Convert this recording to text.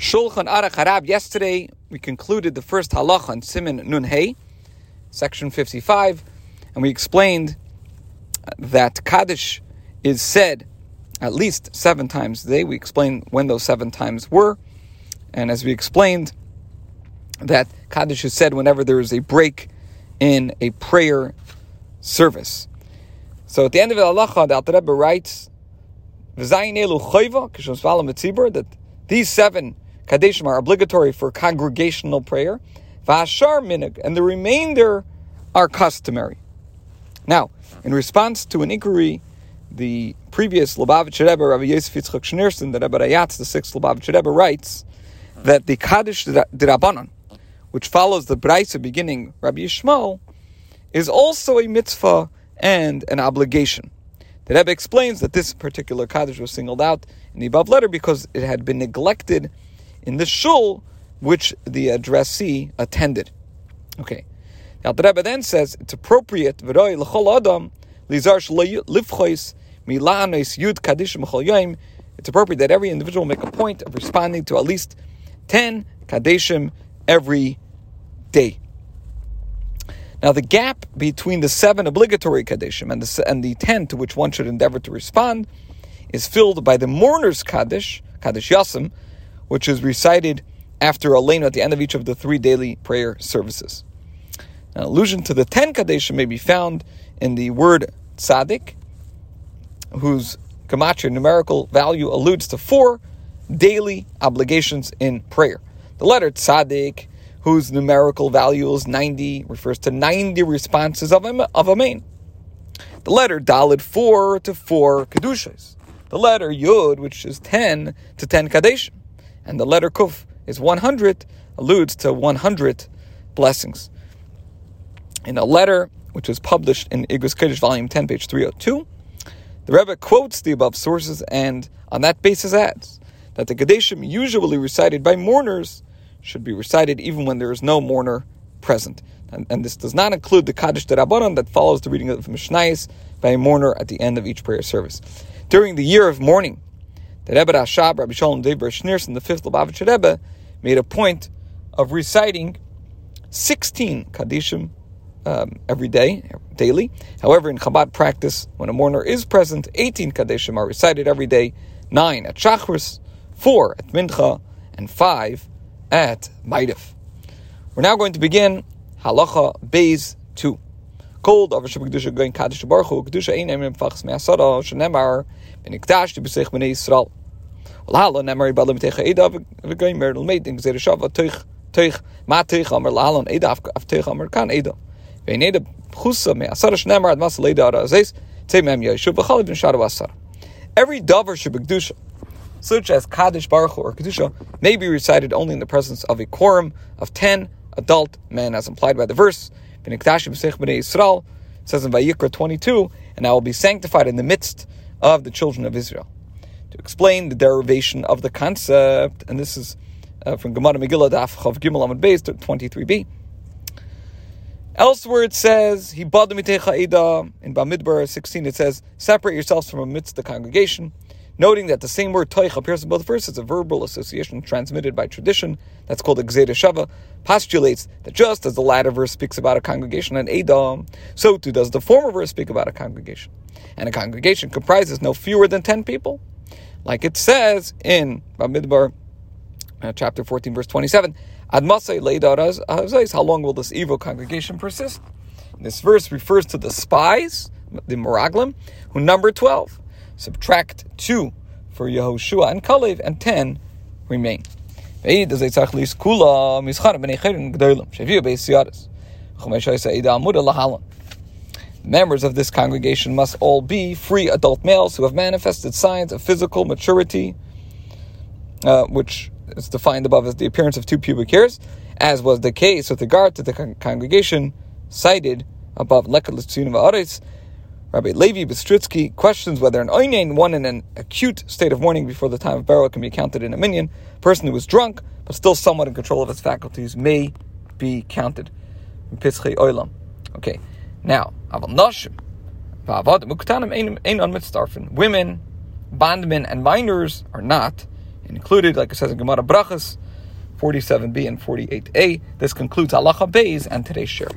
Shulchan Aruch Harav. Yesterday we concluded the first halach on Siman Nun Hey, section 55, and we explained that Kaddish is said at least seven times a day. We explained when those seven times were, and as we explained, that Kaddish is said whenever there is a break in a prayer service. So at the end of the halacha, the Alter Rebbe writes, that these seven Kadeshim are obligatory for congregational prayer. Vashar minig, and the remainder are customary. Now, in response to an inquiry, the previous Lubavitch Rebbe, Rabbi Yosef Yitzchak Schneerson, the Rebbe Rayatz, the sixth Lubavitch Rebbe, writes that the Kaddish Dirabanan, which follows the Braisa beginning Rabbi Yishmael, is also a mitzvah and an obligation. The Rebbe explains that this particular Kaddish was singled out in the above letter because it had been neglected in the shul which the addressee attended. Okay. Now the Rebbe then says it's appropriate. It's appropriate that every individual make a point of responding to at least ten kadeshim every day. Now, the gap between the seven obligatory kadeshim and the, and the ten to which one should endeavor to respond is filled by the mourner's kaddish, kaddish yasim, which is recited after Aleinu at the end of each of the three daily prayer services. An allusion to the ten Kadeshim may be found in the word tzaddik, whose gematria numerical value alludes to four daily obligations in prayer. The letter tzaddik, whose numerical value is 90, refers to 90 responses of of a main. The letter dalid, 4 to 4 kedushas. The letter yud, which is 10 to 10 kadeshim and the letter kuf is 100, alludes to 100 blessings. In a letter which was published in Igros Kodesh, volume 10, page 302, the Rebbe quotes the above sources and on that basis adds that the Kadeshim usually recited by mourners should be recited even when there is no mourner present. And, and this does not include the Kaddish Rabbanon that follows the reading of Mishnayis by a mourner at the end of each prayer service. During the year of mourning, the Rebbe Rashab, Rabbi Shalom DovBer Schneerson, the fifth Lubavitcher Rebbe, made a point of reciting 16 Kadishim um, every day, daily. However, in Chabad practice, when a mourner is present, 18 Kadishim are recited every day, 9 at Shachris, 4 at Mincha, and 5 at Maariv. We're now going to begin Halacha Beis 2. Cold over Shabbat going Kaddish Baruch Hu, Kedusha Ein Emim Fachs Me'asara, Shenemar, Benikdash Tibusech B'nei Yisrael. L'halon nemar yibad l'mitecha eda v'goy mer l'meid in gzera shav atoich ma toich amar l'halon eda af toich amar kan eda ve'in eda chusa me asar shnemar ad mas l'eda ara azes tzei mem yeshu v'chalav bin shara v'asar Every davar shebekdusha, such as Kaddish Barchu or Kedusha, may be recited only in the presence of a quorum of ten adult men, as implied by the verse. Yisrael says in Vayikra 22, and I will be sanctified in the midst of the children of Israel to explain the derivation of the concept, and this is uh, from Gemara Megillah Daf Chav Gimel Amud Beis 23b. Elsewhere it says, "He bad Ida." In Bamidbar 16, it says, "Separate yourselves from amidst the congregation." Noting that the same word "toich" appears in both verses, a verbal association transmitted by tradition that's called Gzeda Shava postulates that just as the latter verse speaks about a congregation and Edom, so too does the former verse speak about a congregation. And a congregation comprises no fewer than ten people. Like it says in Bamidbar, uh, chapter 14, verse 27, how long will this evil congregation persist? This verse refers to the spies, the Meraglim, who number 12. Subtract 2 for Yehoshua and Kalev, and 10 remain. Members of this congregation must all be free adult males who have manifested signs of physical maturity, uh, which is defined above as the appearance of two pubic hairs, as was the case with regard to the con- congregation cited above. Rabbi Levi Bistritsky questions whether an oinen, one in an acute state of mourning before the time of burial, can be counted in a minyan. A person who is drunk, but still somewhat in control of his faculties, may be counted. Okay, now, women, bondmen, and minors are not included, like it says in Gemara Brachas 47b and 48a. This concludes Halacha Beis and today's share.